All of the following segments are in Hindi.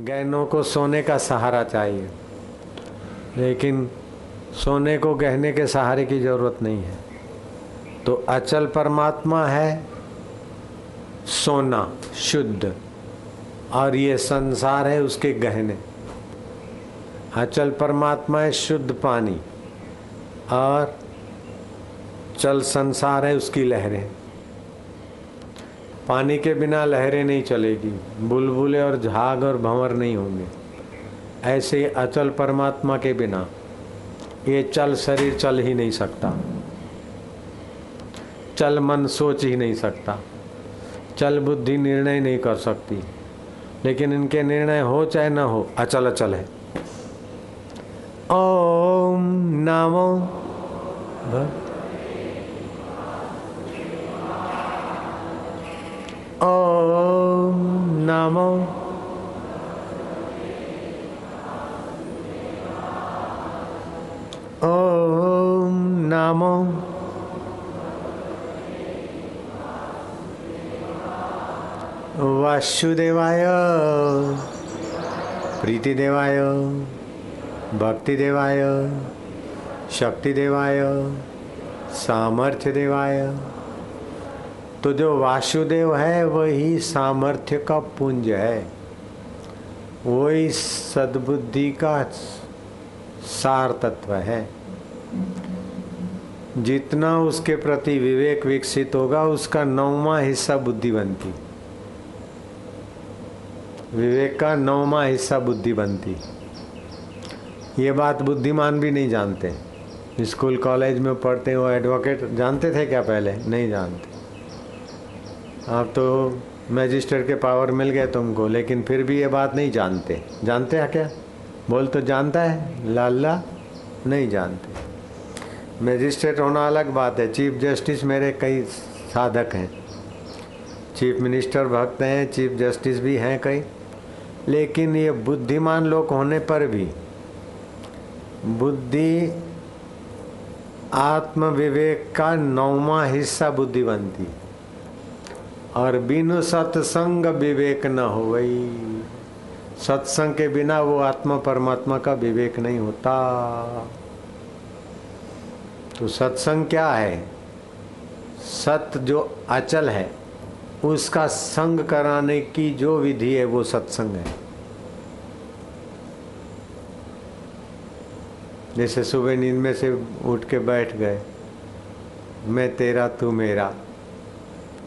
गहनों को सोने का सहारा चाहिए। लेकिन सोने को गहने के सहारे की ज़रूरत नहीं है। तो अचल परमात्मा है सोना, शुद्ध। और ये संसार है उसके गहने। अचल परमात्मा है शुद्ध पानी। और चल संसार है उसकी लहरें। पानी के बिना लहरें नहीं चलेगी, बुलबुले और झाग और भंवर नहीं होंगे। ऐसे अचल परमात्मा के बिना ये चल शरीर चल ही नहीं सकता। चल मन सोच ही नहीं सकता। चल बुद्धि निर्णय नहीं कर सकती। लेकिन इनके निर्णय हो चाहे ना हो, अचल अचल है। ओम नामो ओम नमो। ओम नमो। वासुदेवाय। प्रीतिदेवाय। भक्तिदेवाय। शक्तिदेवाय। सामर्थ्यदेवाय। तो जो वासुदेव है, वही सामर्थ्य का पुंज है। वही सद्बुद्धि का सार तत्व है। जितना उसके प्रति विवेक विकसित होगा, उसका नौवा हिस्सा बुद्धि बनती। विवेक का नौवा हिस्सा बुद्धि बनती। ये बात बुद्धिमान भी नहीं जानते। स्कूल, कॉलेज में पढ़ते वो एडवोकेट, जानते थे क्या पहले? नहीं जानते। आप तो मैजिस्ट्रेट के पावर मिल गए तुमको, लेकिन फिर भी ये बात नहीं जानते। जानते हैं क्या? बोल तो जानता है, लाला नहीं जानते। मजिस्ट्रेट होना अलग बात है। चीफ जस्टिस मेरे कई साधक हैं। चीफ मिनिस्टर भक्त हैं चीफ जस्टिस भी हैं कई। लेकिन ये बुद्धिमान लोग होने पर भी बुद्धि, आत्मविवेक का नौवा हिस्सा बुद्धि बनती और बिनु सत्संग विवेक न हो गई सत्संग के बिना वो आत्मा परमात्मा का विवेक नहीं होता। तो सत्संग क्या है? सत्य जो अचल है, उसका संग कराने की जो विधि है, वो सत्संग है। जैसे सुबह नींद में से उठ के बैठ गए, मैं तेरा, तू मेरा।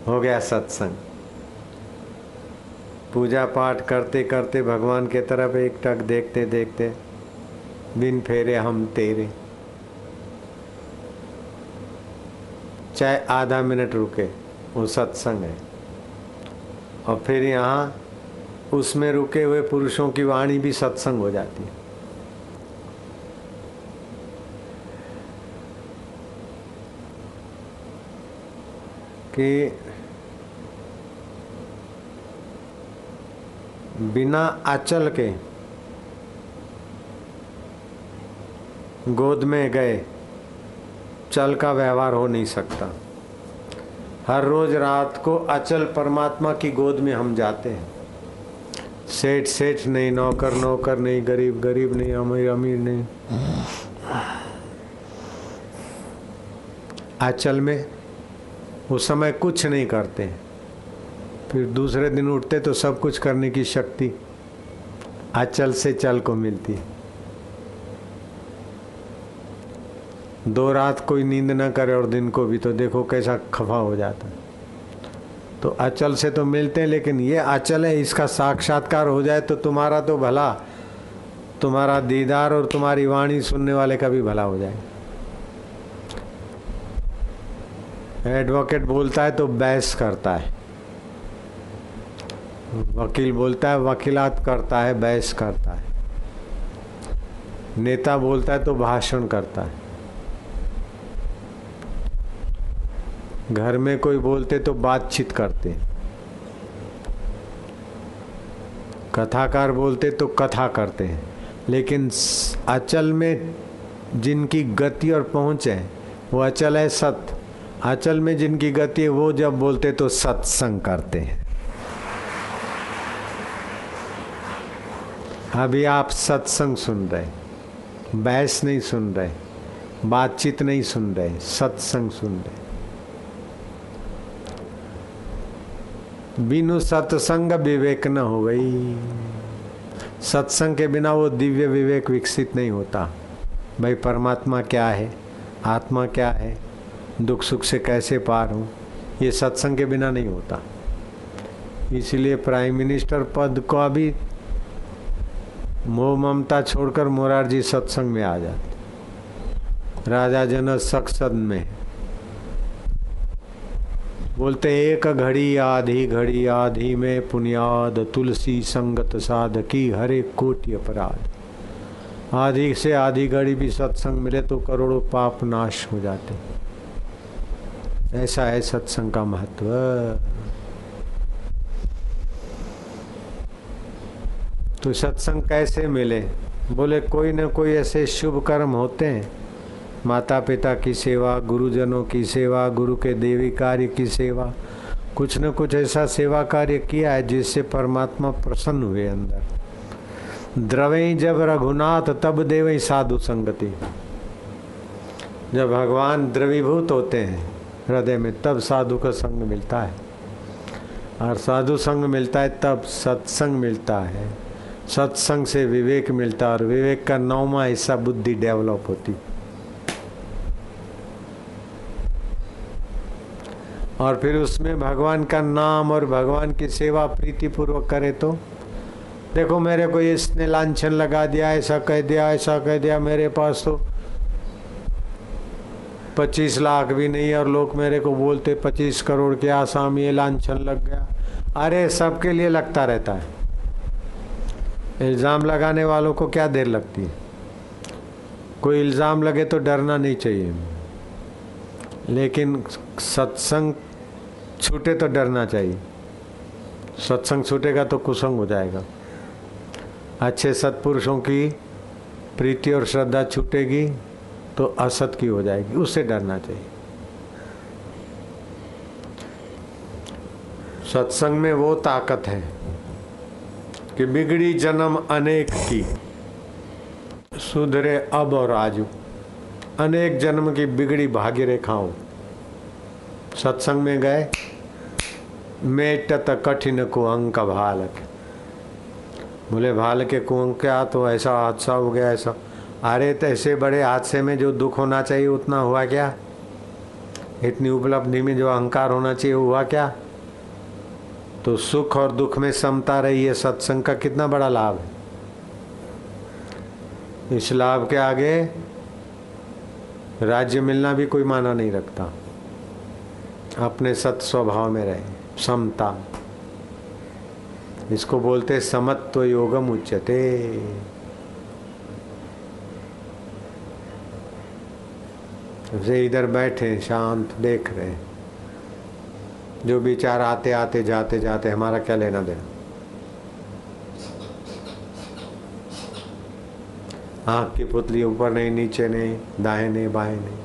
हो गया सत्संग। पूजा पाठ करते करते भगवान के तरफ़ एक टक देखते देखते बिन फेरे हम तेरे। चाहे आधा मिनट रुके, वो सत्संग है। और फिर यहाँ उसमें रुके हुए पुरुषों की वाणी भी सत्संग हो जाती है। कि बिना अचल के गोद में गए, चल का व्यवहार हो नहीं सकता। हर रोज रात को अचल परमात्मा की गोद में हम जाते हैं। सेठ सेठ, नहीं, नौकर नौकर, नहीं, गरीब गरीब, नहीं, अमीर अमीर, नहीं। अचल में उस समय कुछ नहीं करते। फिर दूसरे दिन उठते तो सब कुछ करने की शक्ति अचल से चल को मिलती। दो रात कोई नींद ना करे और दिन को भी तो देखो कैसा खफा हो जाता। है तो अचल से तो मिलते हैं, लेकिन ये अचल है, इसका साक्षात्कार हो जाए तो तुम्हारा तो भला। तुम्हारा दीदार और तुम्हारी वाणी सुनने वाले का भी भला हो जाए। एडवोकेट बोलता है तो बहस करता है। वकील बोलता है, वकीलात करता है, बहस करता है। नेता बोलता है तो भाषण करता है। घर में कोई बोलते तो बातचीत करते। कथाकार बोलते तो कथा करते हैं। लेकिन अचल में जिनकी गति और पहुँच है, वो अचल है सत्य अचल में जिनकी गति है, वो जब बोलते तो सत्संग करते हैं। अभी आप सत्संग सुन रहे बहस नहीं सुन रहे बातचीत नहीं सुन रहे सत्संग सुन रहे बिनु सत्संग विवेक न हो गई। सत्संग के बिना वो दिव्य विवेक विकसित नहीं होता। भाई परमात्मा क्या है? आत्मा क्या है? दुख सुख से कैसे पार हूँ? ये सत्संग के बिना नहीं होता। इसलिए प्राइम मिनिस्टर पद को अभी मोह ममता छोड़कर मोरारजी सत्संग में आ जाते। राजा जनक सत्संग में। बोलते, एक घड़ी आधी घड़ी आधी में पुनियाद, तुलसी संगत साध की हरे कोटि अपराध। आधी से आधी घड़ी भी सत्संग मिले तो करोड़ों पाप नाश हो जाते। ऐसा है सत्संग का महत्व। तो सत्संग कैसे मिले? बोले, कोई ना कोई ऐसे शुभ कर्म होते हैं। माता पिता की सेवा, गुरुजनों की सेवा, गुरु के देवी कार्य की सेवा। कुछ न कुछ ऐसा सेवा कार्य किया है जिससे परमात्मा प्रसन्न हुए अंदर। द्रवे जब रघुनाथ, तब देव साधु संगति। जब भगवान द्रवीभूत होते हैं, हृदय में तब साधु का संग मिलता है। और साधु संग मिलता है, तब सत्संग मिलता है। सत्संग से विवेक मिलता और विवेक का नौवा हिस्सा बुद्धि डेवलप होती। और फिर उसमें भगवान का नाम और भगवान की सेवा प्रीति पूर्वक करे तो देखो मेरे को इसने लाछन लगा दिया, ऐसा कह दिया, ऐसा कह दिया, मेरे पास तो पच्चीस लाख भी नहीं और लोग मेरे को बोलते, पच्चीस करोड़ के आसाम ये लाछन लग गया। अरे सबके लिए लगता रहता है। इल्ज़ाम लगाने वालों को क्या देर लगती है? कोई इल्ज़ाम लगे तो डरना नहीं चाहिए। लेकिन सत्संग छूटे तो डरना चाहिए। सत्संग छूटेगा तो कुसंग हो जाएगा। अच्छे सत्पुरुषों की प्रीति और श्रद्धा छूटेगी तो असत की हो जाएगी। उससे डरना चाहिए। सत्संग में वो ताकत है। कि बिगड़ी जन्म अनेक की। सुधरे अब और आजू। अनेक जन्म की बिगड़ी भाग्य रेखाओं। सत्संग में गए। मेटत कठिन कुअंक भालक बोले, भाल के कुअंक क्या तो ऐसा हादसा हो गया ऐसा। अरे तो ऐसे बड़े हादसे में जो दुख होना चाहिए उतना हुआ क्या? इतनी उपलब्धि में जो अहंकार होना चाहिए, हुआ क्या? तो सुख और दुख में समता रही है सत्संग का कितना बड़ा लाभ है। इस लाभ के आगे राज्य मिलना भी कोई माना नहीं रखता। अपने सत स्वभाव में रहे, समता। इसको बोलते समत्व योगम उच्चते इधर बैठे, शांत देख रहे जो विचार आते आते, जाते जाते, हमारा क्या लेना देना? आँख की पुतली ऊपर नहीं, नीचे नहीं दाएँ नहीं बाएँ नहीं।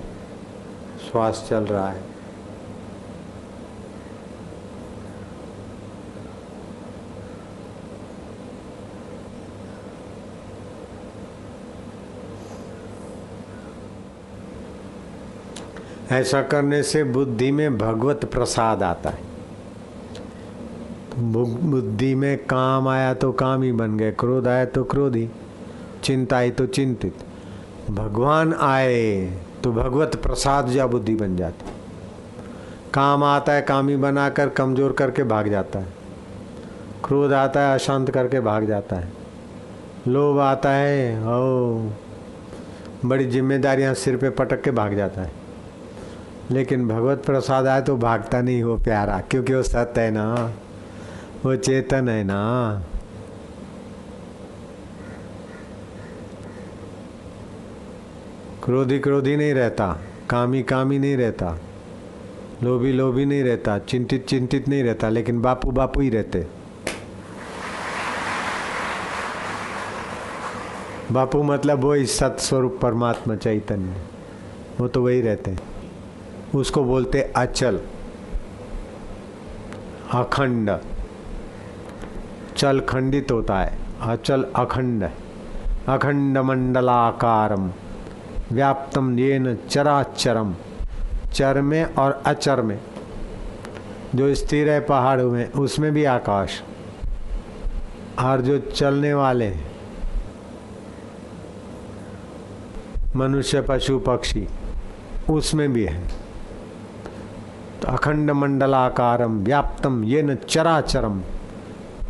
श्वास चल रहा है। ऐसा करने से बुद्धि में भगवत प्रसाद आता है। बुद्धि में काम आया तो काम ही बन गए क्रोध आया तो क्रोधी चिंता आई तो चिंतित। भगवान आए तो भगवत प्रसाद या बुद्धि बन जाती। काम आता है, काम कामी बनाकर कमज़ोर करके भाग जाता है। क्रोध आता है, अशांत करके भाग जाता है। लोभ आता है, ओ, बड़ी जिम्मेदारियाँ सिर पे पटक के भाग जाता है। लेकिन भगवत प्रसाद आए तो भागता नहीं हो प्यारा, क्योंकि वो सत्य है ना, वो चेतन है ना। क्रोधी क्रोधी नहीं रहता, कामी कामी नहीं रहता, लोभी लोभी नहीं रहता, चिंतित चिंतित नहीं रहता, लेकिन बापू बापू ही रहते। बापू मतलब वो वही सत्स्वरूप परमात्मा चैतन्य, वो तो वही रहते। हैं उसको बोलते अचल। अखंड। चल खंडित होता है। अचल अखंड। अखंड मंडलाकारम व्याप्तम येन चराचरम। चर में और अचर में। जो स्थिर है पहाड़ में, उसमें भी आकाश। और जो चलने वाले मनुष्य, पशु, पक्षी, उसमें भी है। तो अखंड मंडलाकारम व्याप्तम ये न चराचरम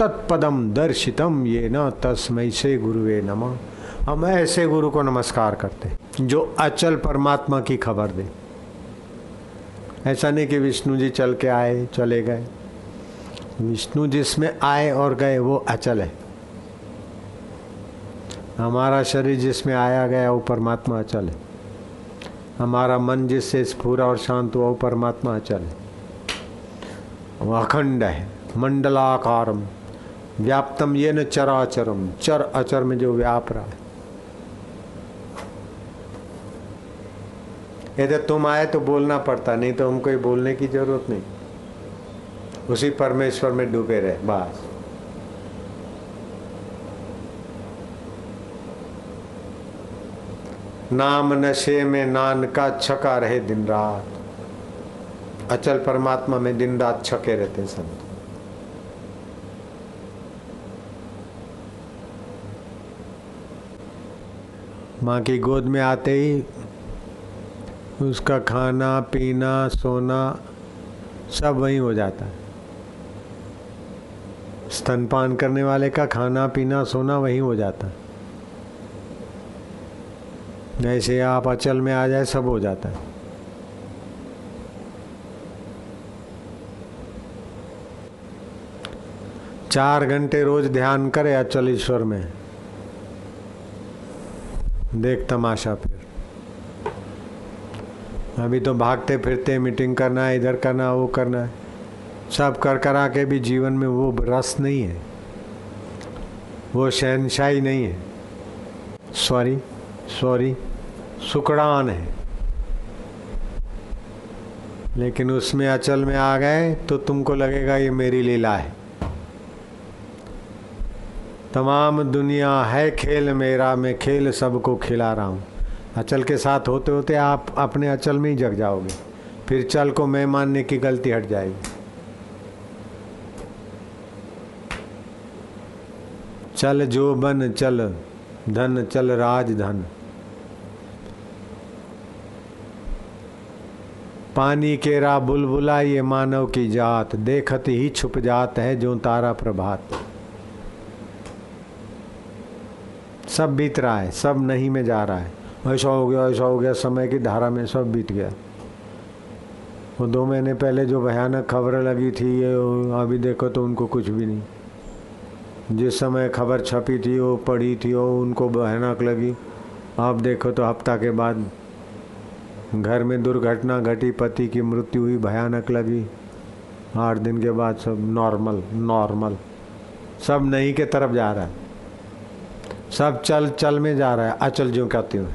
तत्पदम दर्शितम ये न तस्मय से गुरुवे नम। हम ऐसे गुरु को नमस्कार करते जो अचल परमात्मा की खबर दे। ऐसा नहीं कि विष्णु जी चल के आए, चले गए। विष्णु जिसमें आए और गए, वो अचल है। हमारा शरीर जिसमें आया, गया, वो परमात्मा अचल है। हमारा मन जिससे स्फूरा और शांत हुआ परमात्मा अचल वो अखंड है। मंडलाकारम। व्याप्तम ये न चराचरम। चर अचर में जो व्याप रहा है। यदि तुम आए तो बोलना पड़ता, नहीं तो हमको बोलने की ज़रूरत नहीं। उसी परमेश्वर में डूबे रहे, बस। नाम नशे में नान का छका रहे दिन रात। अचल परमात्मा में दिन रात छके रहते संत। माँ की गोद में आते ही उसका खाना, पीना, सोना सब वहीं हो जाता है। स्तनपान करने वाले का खाना, पीना, सोना वहीं हो जाता है। जैसे आप अचल में आ जाए, सब हो जाता है। चार घंटे रोज ध्यान करे अचल ईश्वर में। देख तमाशा फिर। अभी तो भागते फिरते मीटिंग करना है, इधर करना है, वो करना है। सब कर करा के भी जीवन में वो रस नहीं है। वो शहनशाही नहीं है। सॉरी सॉरी सुकड़ान है। लेकिन उसमें अचल में आ गए तो तुमको लगेगा ये मेरी लीला है। तमाम दुनिया है खेल मेरा, मैं खेल सबको खिला रहा हूँ। अचल के साथ होते होते आप अपने अचल में ही जग जाओगे। फिर चल को मैं मानने की गलती हट जाएगी। चल जो बन चल, धन चल राज धन। पानी केरा बुलबुला ये मानव की जात, देखत ही छुप जात है जो तारा प्रभात। सब बीत रहा है, सब नहीं में जा रहा है। ऐसा हो गया, ऐसा हो गया, समय की धारा में सब बीत गया। वो दो महीने पहले जो भयानक खबर लगी थी, ये अभी देखो तो उनको कुछ भी नहीं। जिस समय खबर छपी थी, वो पढ़ी थी, वो उनको भयानक लगी। अब देखो तो हफ़्ता के बाद घर में दुर्घटना घटी, पति की मृत्यु हुई, भयानक लगी। आठ दिन के बाद सब नॉर्मल नॉर्मल सब नहीं के तरफ़ जा रहा है। सब चल चल में जा रहा है, अचल जो कहती हूँ।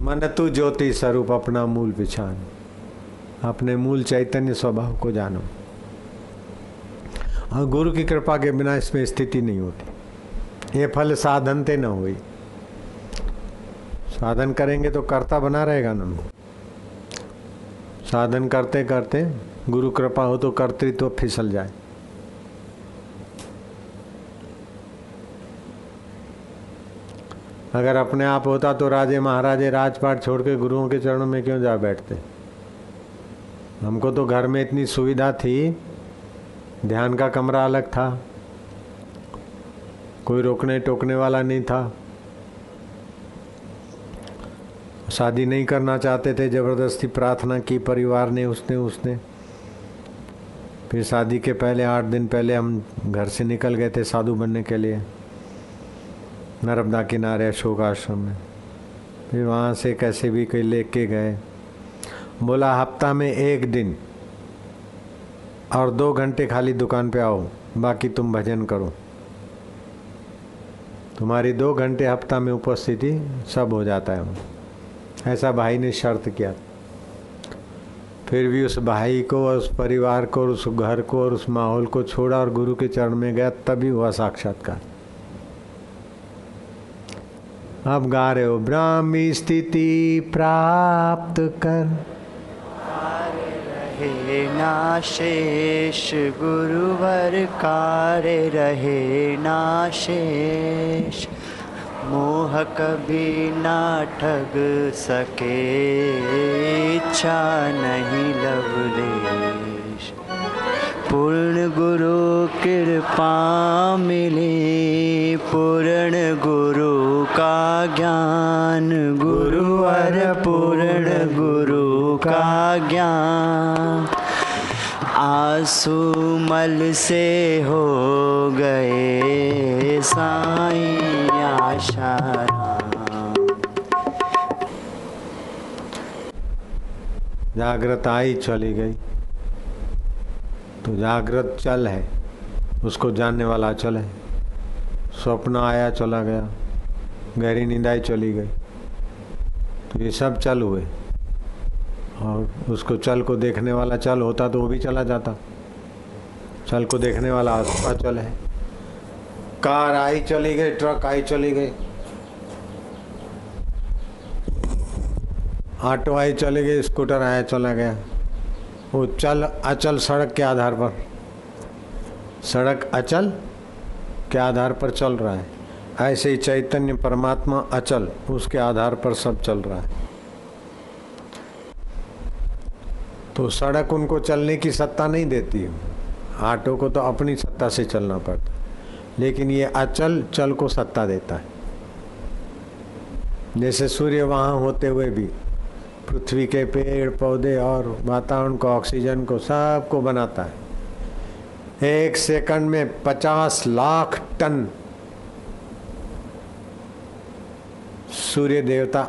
मन तू ज्योति स्वरूप, अपना मूल पिछान अपने मूल चैतन्य स्वभाव को जानो। और गुरु की कृपा के बिना इसमें स्थिति नहीं होती। ये फल साधनते न हुई। साधन करेंगे तो कर्ता बना रहेगा ना। साधन करते करते गुरु कृपा हो तो कर्तृत्व तो फिसल जाए। अगर अपने आप होता तो राजे महाराजे राजपाट छोड़ के गुरुओं के चरणों में क्यों जा बैठते? हमको तो घर में इतनी सुविधा थी, ध्यान का कमरा अलग था, कोई रोकने टोकने वाला नहीं था। शादी नहीं करना चाहते थे, ज़बरदस्ती प्रार्थना की परिवार ने उसने उसने। फिर शादी के पहले आठ दिन पहले हम घर से निकल गए थे साधु बनने के लिए, नर्मदा किनारे अशोक आश्रम में। फिर वहाँ से कैसे भी कहीं ले के गए। बोला, हफ़्ता में एक दिन और दो घंटे खाली दुकान पे आओ, बाकी तुम भजन करो। तुम्हारी दो घंटे हफ़्ता में उपस्थिति सब हो जाता है। ऐसा भाई ने शर्त किया। फिर भी उस भाई को और उस परिवार को और उस घर को और उस माहौल को छोड़ा और गुरु के चरण में गया, तभी हुआ साक्षात्कार। अब गा रहे हो, ब्राह्मी स्थिति प्राप्त कर। रहे नाशेष गुरुवर कार्य रहे नाशेष मोह कभी ना ठग सके, इच्छा नहीं लवलेश। पूर्ण गुरु कृपा मिली, पूर्ण गुरु का ज्ञान। गुरुवर पूर्ण गुरु का ज्ञान। आँसू मल से हो गए साईं। जागृत आई चली गई। तो जागृत चल है। उसको जानने वाला चल है। स्वप्न आया चला गया। गहरी नींद आई चली गई। तो ये सब चल हुए। और उसको चल को देखने वाला चल होता तो वो भी चला जाता। चल को देखने वाला अचल है। कार आई चली गई, ट्रक आई चली गई। ऑटो आई चली गई, स्कूटर आया चला गया। वो चल, अचल सड़क के आधार पर। सड़क अचल के आधार पर चल रहा है। ऐसे ही चैतन्य परमात्मा अचल, उसके आधार पर सब चल रहा है। तो सड़क उनको चलने की सत्ता नहीं देती। ऑटो को तो अपनी सत्ता से चलना पड़ता। लेकिन ये अचल चल को सत्ता देता है। जैसे सूर्य वहाँ होते हुए भी पृथ्वी के पेड़, पौधे और वातावरण को, ऑक्सीजन को सबको बनाता है। एक सेकंड में पचास लाख टन सूर्य देवता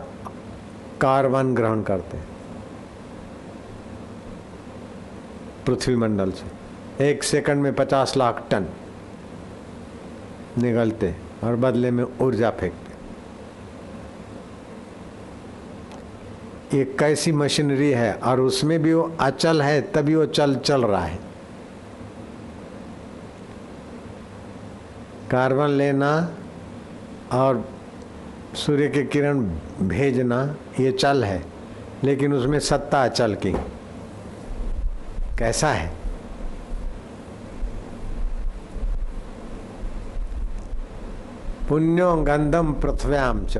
कार्बन ग्रहण करते हैं। पृथ्वी मंडल से एक सेकंड में पचास लाख टन। निकलते और बदले में ऊर्जा फेंकते ये कैसी मशीनरी है और उसमें भी वो अचल है, तभी वो चल चल रहा है। कार्बन लेना और सूर्य के किरण भेजना, ये चल है, लेकिन उसमें सत्ता अचल की। कैसा है? पुण्यो गंधम पृथ्व्याम च।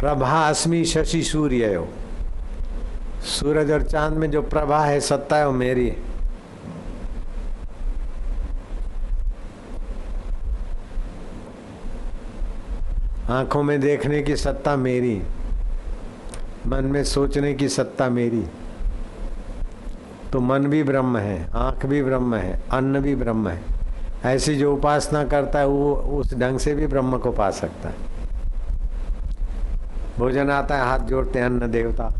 प्रभास्मी शशि सूर्य सूरज और चाँद में जो प्रभा है, सत्ता है वो मेरी। आँखों में देखने की सत्ता मेरी। मन में सोचने की सत्ता मेरी। तो मन भी ब्रह्म है, आँख भी ब्रह्म है, अन्न भी ब्रह्म है। ऐसी जो उपासना करता है, वो उस ढंग से भी ब्रह्म को पा सकता है। भोजन आता है, हाथ जोड़ते हैं अन्न देवता।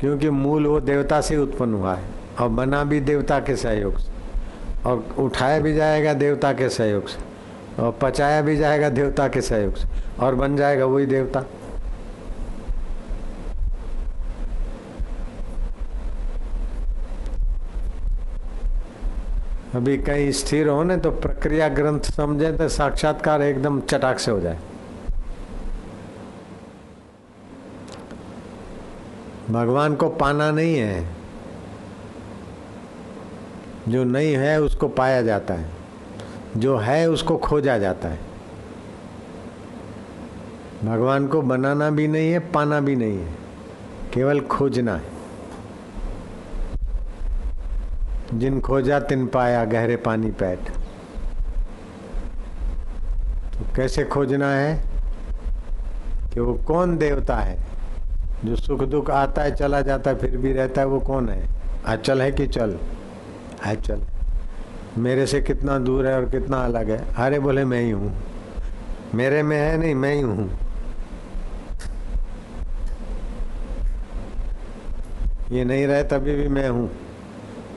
क्योंकि मूल वो देवता से उत्पन्न हुआ है, और बना भी देवता के सहयोग से, और उठाया भी जाएगा देवता के सहयोग से, और पचाया भी जाएगा देवता के सहयोग से, और बन जाएगा वही देवता। अभी कहीं स्थिर हो ना तो प्रक्रिया ग्रंथ समझे तो साक्षात्कार एकदम चटाक से हो जाए। भगवान को पाना नहीं है। जो नहीं है उसको पाया जाता है। जो है उसको खोजा जाता है। भगवान को बनाना भी नहीं है, पाना भी नहीं है। केवल खोजना है। जिन खोजा तिन पाया गहरे पानी पैठ। तो कैसे खोजना है कि वो कौन देवता है? जो सुख दुख आता है, चला जाता है, फिर भी रहता है, वो कौन है? अचल है कि चल? अचल मेरे से कितना दूर है और कितना अलग है? अरे बोले, मैं ही हूँ। मेरे में है नहीं, मैं ही हूँ। ये नहीं रहे, तभी भी मैं हूँ।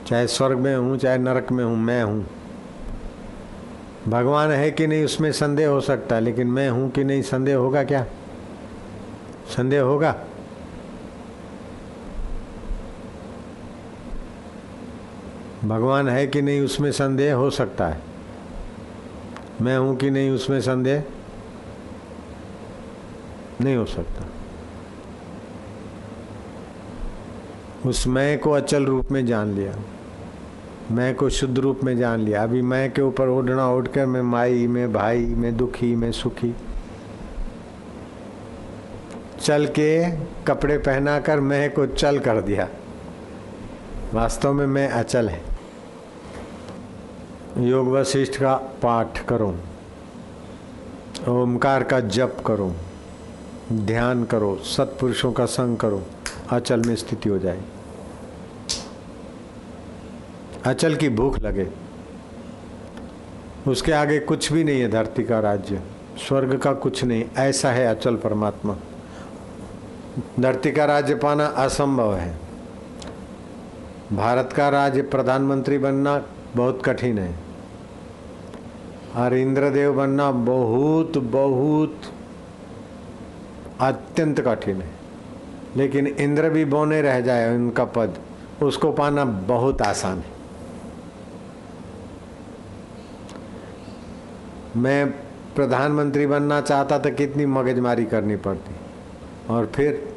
चाहे स्वर्ग में हूँ, चाहे नरक में हूँ, मैं हूँ। भगवान है कि नहीं, उसमें संदेह हो सकता है लेकिन मैं हूँ कि नहीं, संदेह होगा क्या? संदेह होगा? भगवान है कि नहीं, उसमें संदेह हो सकता है। मैं हूँ कि नहीं, उसमें संदेह नहीं हो सकता। उस मैं को अचल रूप में जान लिया। मैं को शुद्ध रूप में जान लिया। अभी मैं के ऊपर ओढ़ना ओढ़ कर मैं माई, मैं भाई, मैं दुखी, मैं सुखी। चल के कपड़े पहना कर मैं को चल कर दिया। वास्तव में मैं अचल है। योग वशिष्ठ का पाठ करो। ओमकार का जप करो। ध्यान करो। सत्पुरुषों का संग करो। अचल में स्थिति हो जाए अचल की भूख लगे। उसके आगे कुछ भी नहीं है धरती का राज्य। स्वर्ग का कुछ नहीं। ऐसा है अचल परमात्मा। धरती का राज्य पाना असंभव है। भारत का राज्य प्रधानमंत्री बनना बहुत कठिन है। और इंद्रदेव बनना बहुत बहुत अत्यंत कठिन है। लेकिन इंद्र भी बोने रह जाए उनका पद, उसको पाना बहुत आसान है। मैं प्रधानमंत्री बनना चाहता था, कितनी मगजमारी करनी पड़ती। और फिर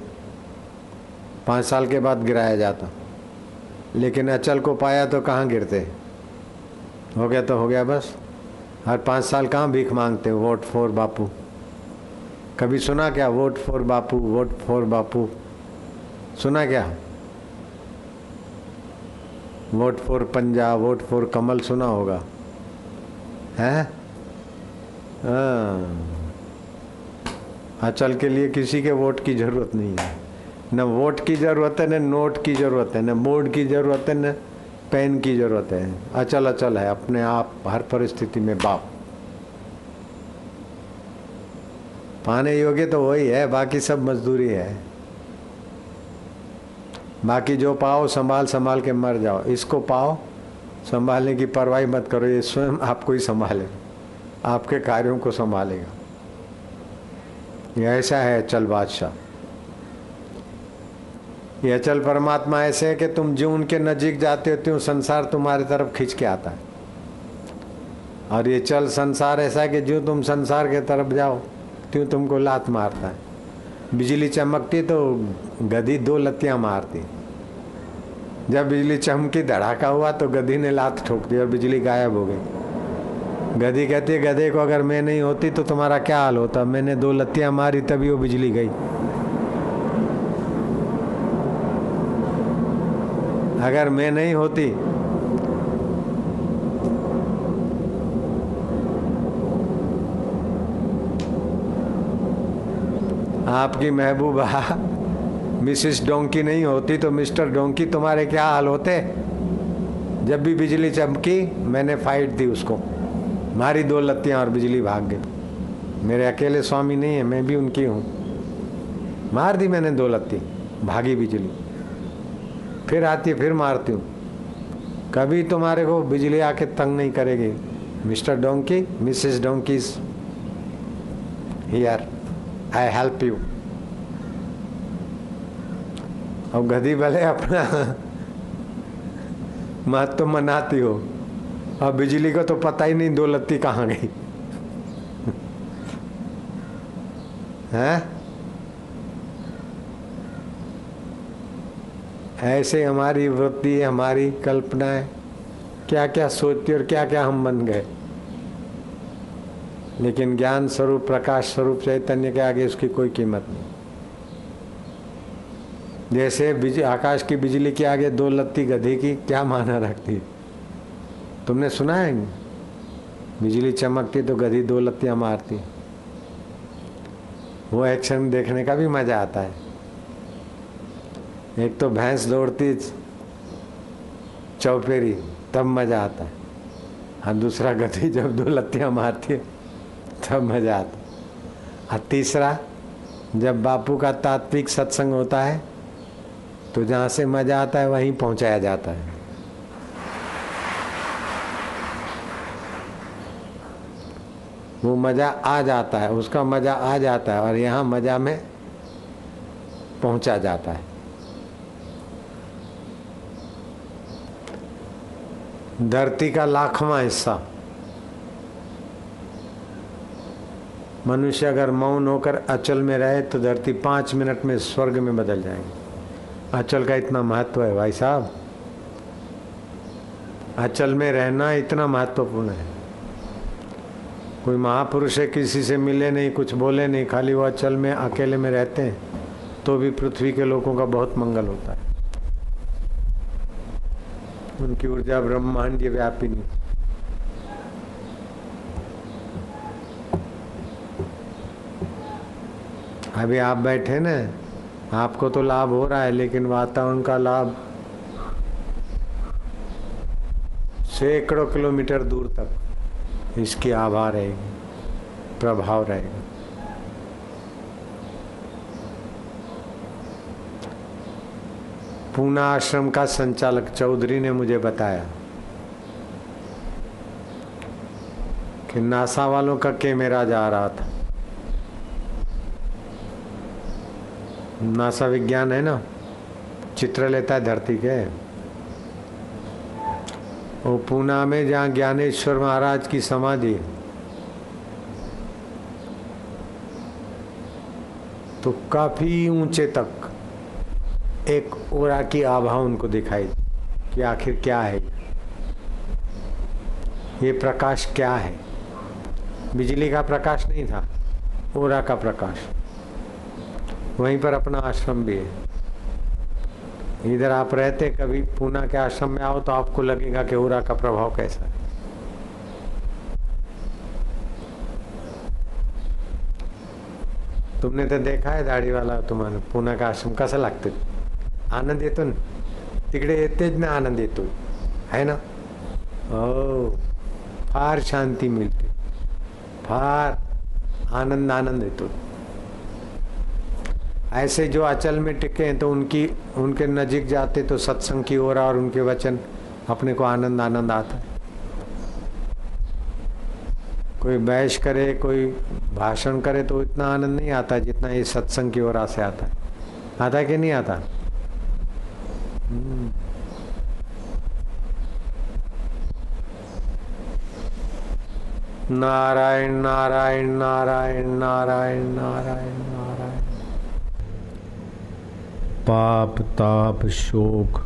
पाँच साल के बाद गिराया जाता। लेकिन अचल को पाया तो कहाँ गिरते? हो गया तो हो गया बस। हर पाँच साल कहाँ भीख मांगते? Vote for Bapu. कभी सुना क्या? Vote for Bapu, vote for Bapu. सुना क्या? Vote for Punjab, vote for Kamal सुना होगा। है? अचल के लिए किसी के वोट की ज़रूरत नहीं है। न वोट की ज़रूरत है, न नोट की ज़रूरत है, न बोर्ड की ज़रूरत है, न पेन की ज़रूरत है। अचल अचल है, अपने आप, हर परिस्थिति में बाप। पाने योग्य तो वही है, बाकी सब मजदूरी है। बाकी जो पाओ, संभाल संभाल के मर जाओ। इसको पाओ, संभालने की परवाही मत करो, ये स्वयं आपको ही संभाले आपके कार्यों को संभालेगा। ये ऐसा है अचल बादशाह। ये अचल परमात्मा ऐसे है कि तुम जो उनके नजीक जाते हो त्यों संसार तुम्हारी तरफ़ खींच के आता है। और ये चल संसार ऐसा है कि जो तुम संसार के तरफ़ जाओ, त्यों तुमको लात मारता है। बिजली चमकती तो गधी दो लत्तियाँ मारती। जब बिजली चमकी, धड़ाका हुआ तो गधी ने लात ठोक दी और बिजली गायब हो गई। गधी कहती है, गधे को अगर मैं नहीं होती तो तुम्हारा क्या हाल होता? मैंने दो लत्तियाँ मारी, तभी वो बिजली गई। अगर मैं नहीं होती, आपकी महबूबा मिसिस डोंकी नहीं होती तो मिस्टर डोंकी तुम्हारे क्या हाल होते? जब भी बिजली चमकी, मैंने फाइट दी उसको। मारी दो लत्तियाँ और बिजली भाग गई। मेरे अकेले स्वामी नहीं है, मैं भी उनकी हूँ। मार दी मैंने दो लत्ती, भागी बिजली। फिर आती, फिर मारती हूँ। कभी तुम्हारे को बिजली आके तंग नहीं करेगी। Mr donkey, Mrs donkeys, here, I help you. अब गधी भले अपना महत्व तो मनाती हो। अब बिजली का तो पता ही नहीं, दो लत्ती कहाँ गई। है? ऐसे हमारी वृत्ति, हमारी कल्पनाएँ क्या क्या सोचती और क्या क्या हम बन गए। लेकिन ज्ञान स्वरूप, प्रकाश स्वरूप, चैतन्य के आगे उसकी कोई कीमत नहीं। जैसे आकाश की बिजली के आगे दो लत्ती गधे की, क्या माना रखती? तुमने सुना है? बिजली चमकती तो गधी दो लत्तियाँ मारती। वो एक्शन देखने का भी मज़ा आता है। एक तो भैंस दौड़ती चौपेरी तब मज़ा आता है। और दूसरा गति जब दो लत्तियाँ मारती है तब मज़ा आता और तीसरा, जब बापू का तात्विक सत्संग होता है तो जहाँ से मज़ा आता है, वहीं पहुँचाया जाता है। वो मज़ा आ जाता है, उसका मज़ा आ जाता है और यहाँ मज़ा में पहुँचा जाता है। धरती का लाखवा हिस्सा। मनुष्य अगर मौन होकर अचल में रहे तो धरती पाँच मिनट में स्वर्ग में बदल जाएगी। अचल का इतना महत्व है भाई साहब। अचल में रहना इतना महत्वपूर्ण है। कोई महापुरुष है, किसी से मिले नहीं, कुछ बोले नहीं, खाली वो अचल में, अकेले में रहते हैं तो भी पृथ्वी के लोगों का बहुत मंगल होता है। उनकी ऊर्जा ब्रह्मांड व्यापी नहीं। अभी आप बैठे ना, आपको तो लाभ हो रहा है, लेकिन वातावरण का लाभ सैकड़ों किलोमीटर दूर तक। इसकी आभा रहेगी प्रभाव रहेगा पूना आश्रम का संचालक चौधरी ने मुझे बताया कि नासा वालों का कैमरा जा रहा था। नासा विज्ञान है ना? चित्र लेता है धरती के। वो पूना में जहाँ ज्ञानेश्वर महाराज की समाधि तो काफ़ी ऊँचे तक एक ओरा की आभा उनको दिखाई कि आखिर क्या है ये प्रकाश क्या है? बिजली का प्रकाश नहीं था, ओरा का प्रकाश। वहीं पर अपना आश्रम भी है। इधर आप रहते कभी पूना के आश्रम में आओ तो आपको लगेगा कि ओरा का प्रभाव कैसा है। तुमने तो देखा है दाढ़ी वाला तुम्हाला पुन्हा का आश्रम कसा लागतं आनंद येतो ना? तिकडे येतेच ना आनंद येतो है ना? हो फार शांती मिळते फार आनंद आनंद येतो ऐसे जो अचल में टिके हैं तो उनकी, उनके नजीक जाते तो सत्संग की ओर और उनके वचन अपने को आनंद आनंद आता है। कोई बहस करे, कोई भाषण करे तो इतना आनंद नहीं आता जितना ये सत्संग की ओर से आता है। आता कि नहीं आता? नारायण नारायण नारायण नारायण नारायण नारायण। पाप, ताप, शोक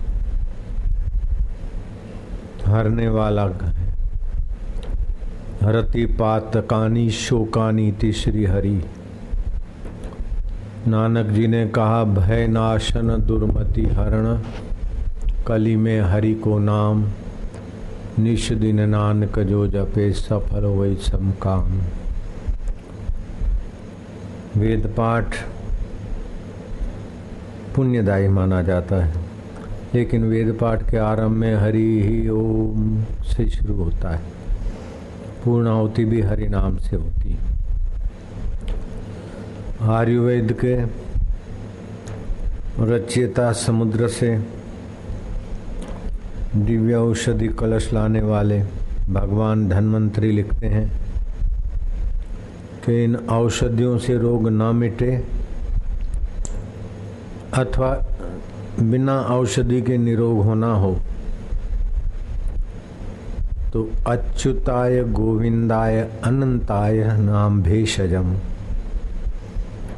हरने वाला हरति पातकानी शोकानी श्री हरि। नानक जी ने कहा, भय नाशन दुर्मति हरण, कली में हरि को नाम। निश दिन नानक जो जपे, सफल वही समकाम। वेद पाठ पुण्यदायी माना जाता है। लेकिन वेद पाठ के आरंभ में हरि ही ओम से शुरू होता है। पूर्णाहुति भी हरि नाम से होती है। आयुर्वेद के रचयिता समुद्र से दिव्य औषधि कलश लाने वाले भगवान धन्वंतरी लिखते हैं कि इन औषधियों से रोग ना मिटे अथवा बिना औषधि के निरोग होना हो तो अच्युताय गोविंदाय अनंताय नाम भेषजम।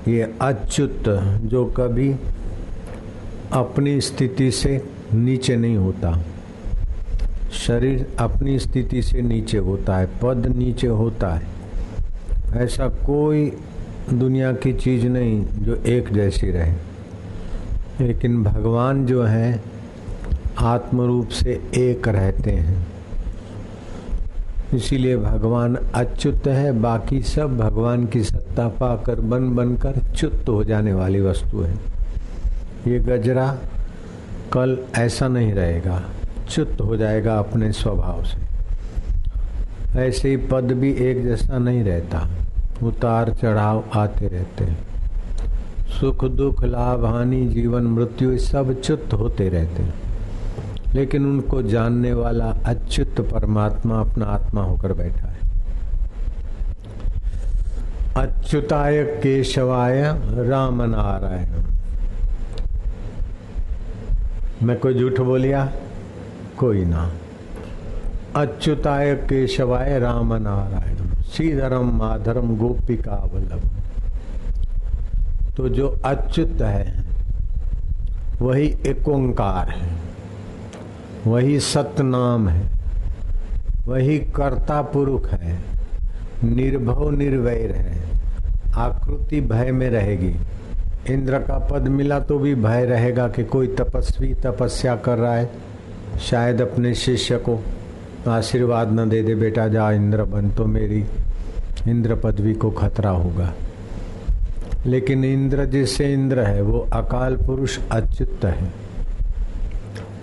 ये अच्युत जो कभी अपनी स्थिति से नीचे नहीं होता, शरीर अपनी स्थिति से नीचे होता है, पद नीचे होता है। ऐसा कोई दुनिया की चीज़ नहीं जो एक जैसी रहे। लेकिन भगवान जो है आत्म रूप से एक रहते हैं। इसीलिए भगवान अच्युत है, बाकी सब भगवान की सत्ता पाकर, बन बनकर च्युत हो जाने वाली वस्तु है। ये गजरा कल ऐसा नहीं रहेगा, च्युत हो जाएगा अपने स्वभाव से। ऐसे ही पद भी एक जैसा नहीं रहता, उतार चढ़ाव आते रहते हैं। सुख, दुख, लाभ, हानि, जीवन, मृत्यु सब च्युत होते रहते हैं। लेकिन उनको जानने वाला अच्युत परमात्मा अपना आत्मा होकर बैठा है। अच्युताय केशवाय राम नारायण मैं कोई झूठ बोलिया? कोई ना। अच्युताय केशवाय राम नारायण श्रीधरम माधरम गोपिका वल्लभ। तो जो अच्युत है, वही एक ओंकार है, वही सतनाम है, वही कर्ता पुरुष है, निर्भव निर्वैर है, आकृति भय में रहेगी। इंद्र का पद मिला तो भी भय रहेगा कि कोई तपस्वी तपस्या कर रहा है, शायद अपने शिष्य को आशीर्वाद न दे दे, बेटा जा इंद्र बन तो मेरी इंद्र पदवी को खतरा होगा। लेकिन इंद्र जिससे इंद्र है, वो अकाल पुरुष अच्युत है।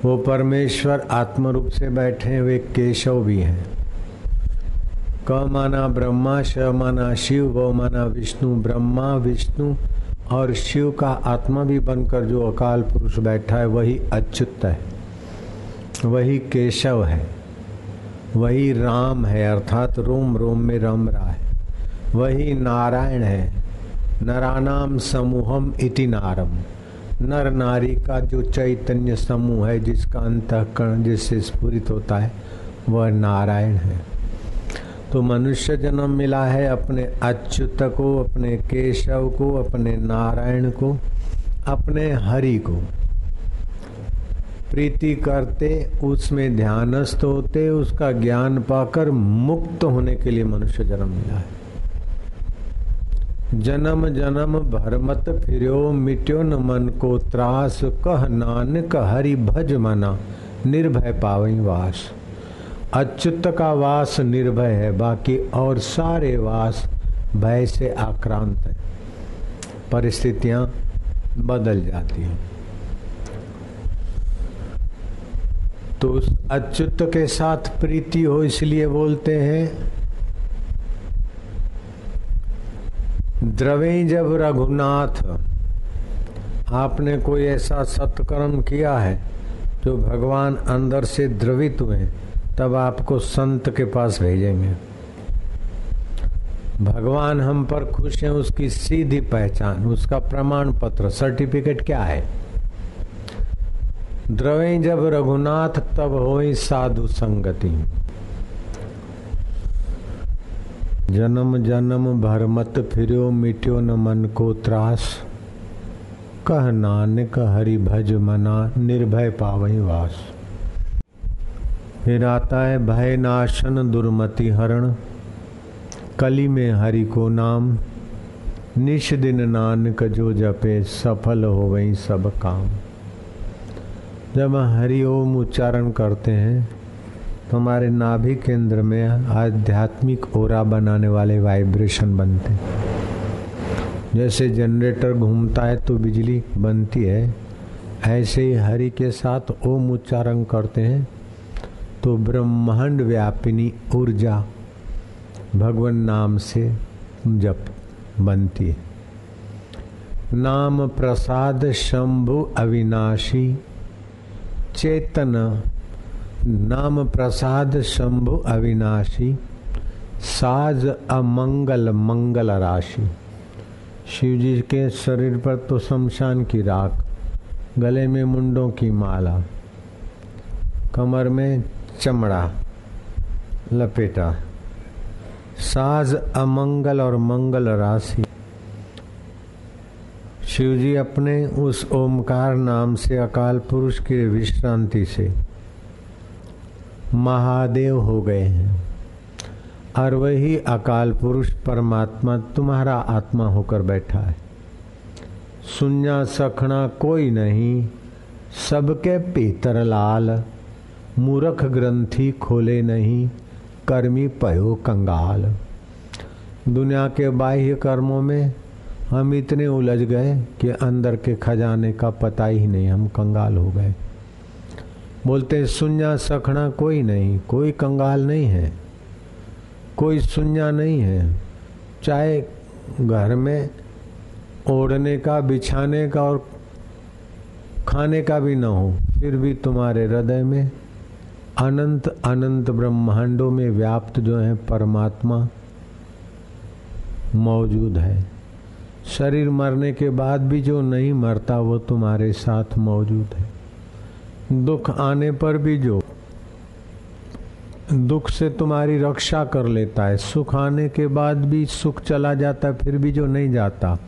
वो परमेश्वर आत्म रूप से बैठे हुए केशव भी हैं। क माना ब्रह्मा, श माना शिव, व माना विष्णु, ब्रह्मा, विष्णु और शिव का आत्मा भी बनकर जो अकाल पुरुष बैठा है, वही अच्युत है। वही केशव है। वही राम है, अर्थात रोम रोम में रम रहा है। वही नारायण है। नरानाम समूहम इति नारम। नर नारी का जो चैतन्य समूह है, जिसका अंतकरण, जिससे स्फुरित होता है, वह नारायण है। तो मनुष्य जन्म मिला है अपने अच्युत को, अपने केशव को, अपने नारायण को, अपने हरि को। प्रीति करते, उसमें ध्यानस्थ होते, उसका ज्ञान पाकर मुक्त होने के लिए मनुष्य जन्म मिला है। जन्म जन्म भरमत फिरो मिट्यो न मन को त्रास, कह नानक हरि भज मना, निर्भय पावई वास। अच्युत का वास निर्भय है, बाकी और सारे वास भय से आक्रांत है। परिस्थितियाँ बदल जाती हैं। तो उस अच्युत के साथ प्रीति हो, इसलिए बोलते हैं द्रवे जब रघुनाथ, आपने कोई ऐसा सत्कर्म किया है जो भगवान अंदर से द्रवित हुए, तब आपको संत के पास भेजेंगे। भगवान हम पर खुश हैं, उसकी सीधी पहचान, उसका प्रमाण पत्र सर्टिफिकेट क्या है? द्रवे जब रघुनाथ, तब हो साधु संगति। जन्म जन्म भर मत फिरो मिट्यो न मन को त्रास। कह नानक हरि भज मना, निर्भय पावई वास। फिर आता है भय नाशन दुर्मति हरण। कली में हरि को नाम। निश दिन नानक जो जपे, सफल हो वही सब काम। जब हरि ओम उच्चारण करते हैं हमारे नाभि केंद्र में आध्यात्मिक ओरा बनाने वाले वाइब्रेशन बनते जैसे जनरेटर घूमता है तो बिजली बनती है। ऐसे ही हरि के साथ ओम उच्चारण करते हैं तो ब्रह्मांड व्यापिनी ऊर्जा भगवान नाम से जप बनती है। नाम प्रसाद शंभु अविनाशी चेतन नाम प्रसाद शंभु अविनाशी, साज अमंगल मंगल राशि। शिव जी के शरीर पर तो शमशान की राख, गले में मुंडों की माला, कमर में चमड़ा, लपेटा। साज अमंगल और मंगल राशि। शिव जी अपने उस ओमकार नाम से अकाल पुरुष के विश्रांति से महादेव हो गए हैं। और वही अकाल पुरुष परमात्मा तुम्हारा आत्मा होकर बैठा है। सुन्या सखना कोई नहीं, सबके पीतर लाल, मूर्ख ग्रंथि खोले नहीं, कर्मी पयो कंगाल। दुनिया के बाह्य कर्मों में हम इतने उलझ गए कि अंदर के खजाने का पता ही नहीं, हम कंगाल हो गए। बोलते सुन्या सखना कोई नहीं, कोई कंगाल नहीं है, कोई सुन्या नहीं है। चाहे घर में ओढ़ने का, बिछाने का और खाने का भी न हो, फिर भी तुम्हारे हृदय में अनंत अनंत ब्रह्मांडों में व्याप्त जो है परमात्मा मौजूद है। शरीर मरने के बाद भी जो नहीं मरता, वो तुम्हारे साथ मौजूद है। दुख आने पर भी जो दुख से तुम्हारी रक्षा कर लेता है, सुख आने के बाद भी सुख चला जाता है फिर भी जो नहीं जाता।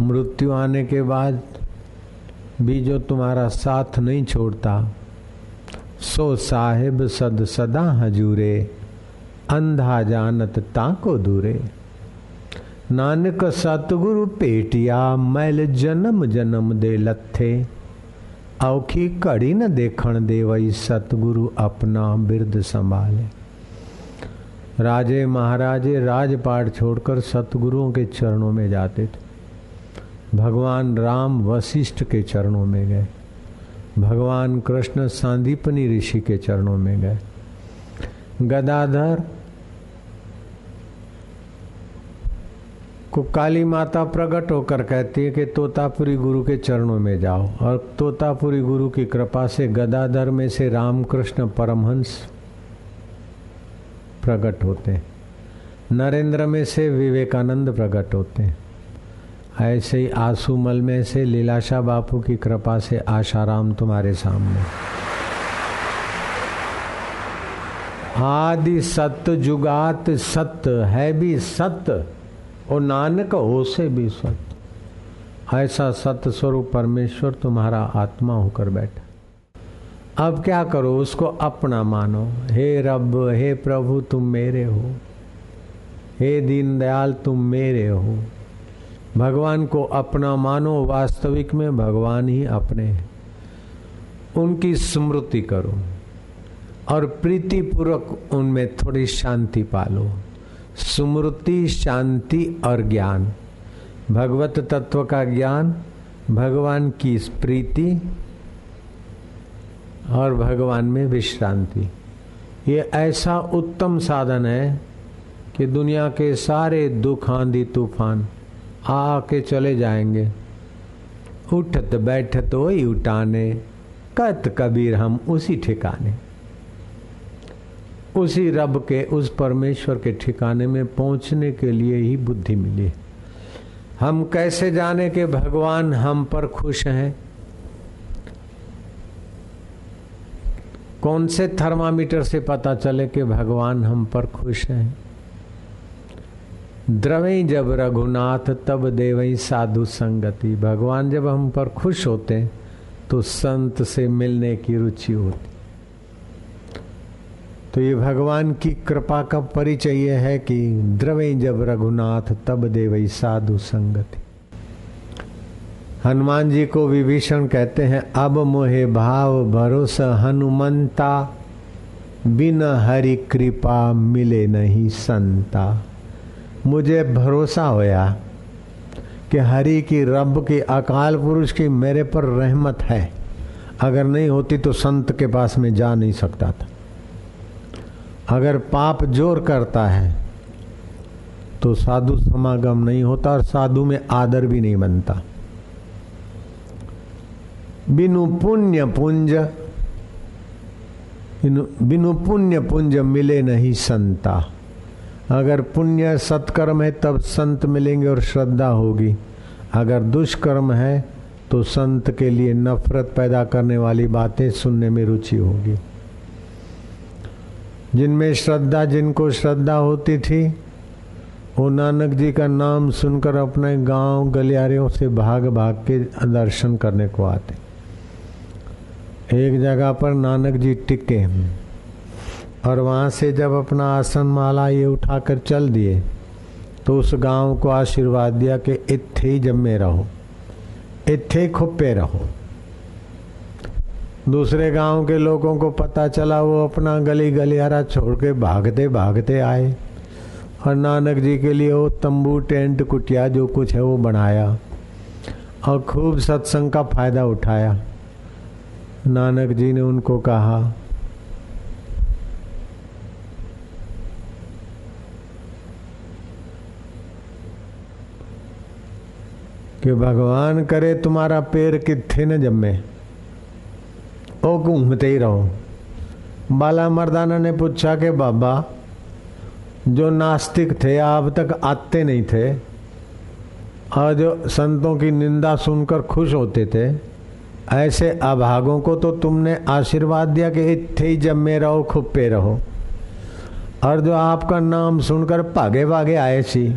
मृत्यु आने के बाद भी जो तुम्हारा साथ नहीं छोड़ता। सो साहिब सद सदा हजूरे, अंधा जानत ताको दूरे। नानक सतगुरु पेटिया, मैल जन्म जन्म दे लथे। औखी कड़ी न देखण दे वही सतगुरु अपना बिरद संभाले। राजे महाराजे राजपाट छोड़कर सतगुरुओं के चरणों में जाते थे। भगवान राम वशिष्ठ के चरणों में गए। भगवान कृष्ण सांदीपनी ऋषि के चरणों में गए। गदाधर को काली माता प्रकट होकर कहती है कि तोतापुरी गुरु के चरणों में जाओ और तोतापुरी गुरु की कृपा से गदाधर में से रामकृष्ण परमहंस प्रकट होते हैं। नरेंद्र में से विवेकानंद प्रकट होते हैं। ऐसे ही आंसूमल में से लीलाशा बापू की कृपा से आशाराम तुम्हारे सामने। आदि सत्य जुगात सत्य है भी सत्य और नानक हो से भी सत्य। ऐसा सत्य स्वरूप परमेश्वर तुम्हारा आत्मा होकर बैठा। अब क्या करो, उसको अपना मानो। हे रब, हे प्रभु, तुम मेरे हो। हे दीनदयाल, तुम मेरे हो। भगवान को अपना मानो, वास्तविक में भगवान ही अपने उनकी स्मृति करो और प्रीतिपूर्वक उनमें थोड़ी शांति पालो। स्मृति, शांति और ज्ञान। भगवत तत्व का ज्ञान, भगवान की प्रीति और भगवान में विश्रांति। ये ऐसा उत्तम साधन है कि दुनिया के सारे दुख, आंधी, तूफ़ान आके चले जाएँगे। उठत बैठत वही उठाने, कत कबीर हम उसी ठिकाने। उसी रब के, उस परमेश्वर के ठिकाने में पहुँचने के लिए ही बुद्धि मिली। हम कैसे जाने कि भगवान हम पर खुश हैं? कौन से थर्मामीटर से पता चले कि भगवान हम पर खुश हैं? द्रवे जब रघुनाथ, तब देवई साधु संगति। भगवान जब हम पर खुश होते तो संत से मिलने की रुचि होती। तो ये भगवान की कृपा का परिचय है कि द्रवे जब रघुनाथ, तब देवई साधु संगति। हनुमान जी को विभीषण कहते हैं, अब मोहे भाव भरोसा हनुमंता, बिन हरि कृपा मिले नहीं संता। मुझे भरोसा होया कि हरि की, रब की, अकाल पुरुष की मेरे पर रहमत है। अगर नहीं होती तो संत के पास में जा नहीं सकता था। अगर पाप ज़ोर करता है तो साधु समागम नहीं होता और साधु में आदर भी नहीं बनता। बिनु पुण्य पुंज, बिनु पुण्य पुंज मिले नहीं संता। अगर पुण्य सत्कर्म है, तब संत मिलेंगे और श्रद्धा होगी। अगर दुष्कर्म है तो संत के लिए नफरत पैदा करने वाली बातें सुनने में रुचि होगी। जिनमें श्रद्धा, जिनको श्रद्धा होती थी, वो नानक जी का नाम सुनकर अपने गाँव गलियारियों से भाग भाग के दर्शन करने को आते। एक जगह पर नानक जी टिके और वहाँ से जब अपना आसन माला ये उठाकर चल दिए तो उस गाँव को आशीर्वाद दिया कि इत्थे ही जमे रहो, इत्थे खुप्पे रहो। दूसरे गाँव के लोगों को पता चला, वो अपना गली गलियारा छोड़ के भागते भागते आए। और नानक जी के लिए वो तंबू, टेंट, कुटिया जो कुछ है वो बनाया और खूब सत्संग का फ़ायदा उठाया। नानक जी ने उनको कहा, कि भगवान करे तुम्हारा पैर किथे न जमे ओ घूमते ही रहो। बाला मर्दाना ने पूछा कि, बाबा, जो नास्तिक थे अब तक आते नहीं थे? और जो संतों की निंदा सुनकर खुश होते थे? ऐसे अभागों को तो तुमने आशीर्वाद दिया कि इतने ही जमे रहो खुप्पे रहो। और जो आपका नाम सुनकर भागे भागे आए सी।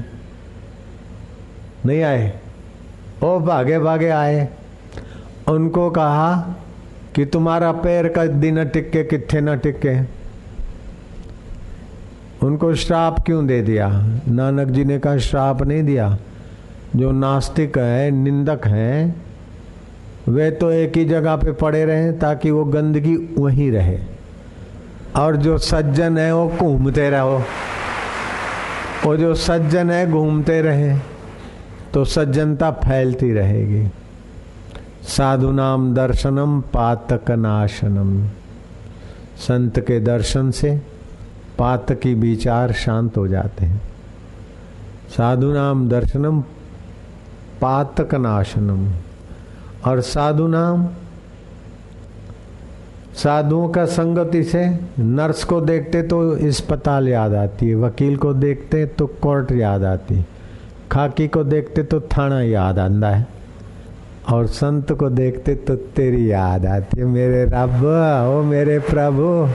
नहीं आए? ओ, भागे भागे आए। उनको कहा कि तुम्हारा पैर का दिन टिके किथे न टिके। उनको श्राप क्यों दे दिया? नानक जी ने कहा, श्राप नहीं दिया। जो नास्तिक है, निंदक है, वे तो एक ही जगह पे पड़े रहे ताकि वो गंदगी वहीं रहे। और जो सज्जन है, वो घूमते रहो। वो जो सज्जन है, घूमते रहे तो सज्जनता फैलती रहेगी। साधु नाम दर्शनम पातक नाशनम संत के दर्शन से पातकी विचार शांत हो जाते हैं। साधु नाम दर्शनम पातक नाशनम और साधु नाम साधुओं का संगति से नर्स को देखते तो अस्पताल याद आती है, वकील को देखते तो कोर्ट याद आती है, खाकी को देखते तो थाना याद आता है। और संत को देखते तो तेरी याद आती है, मेरे रब, ओ मेरे प्रभु।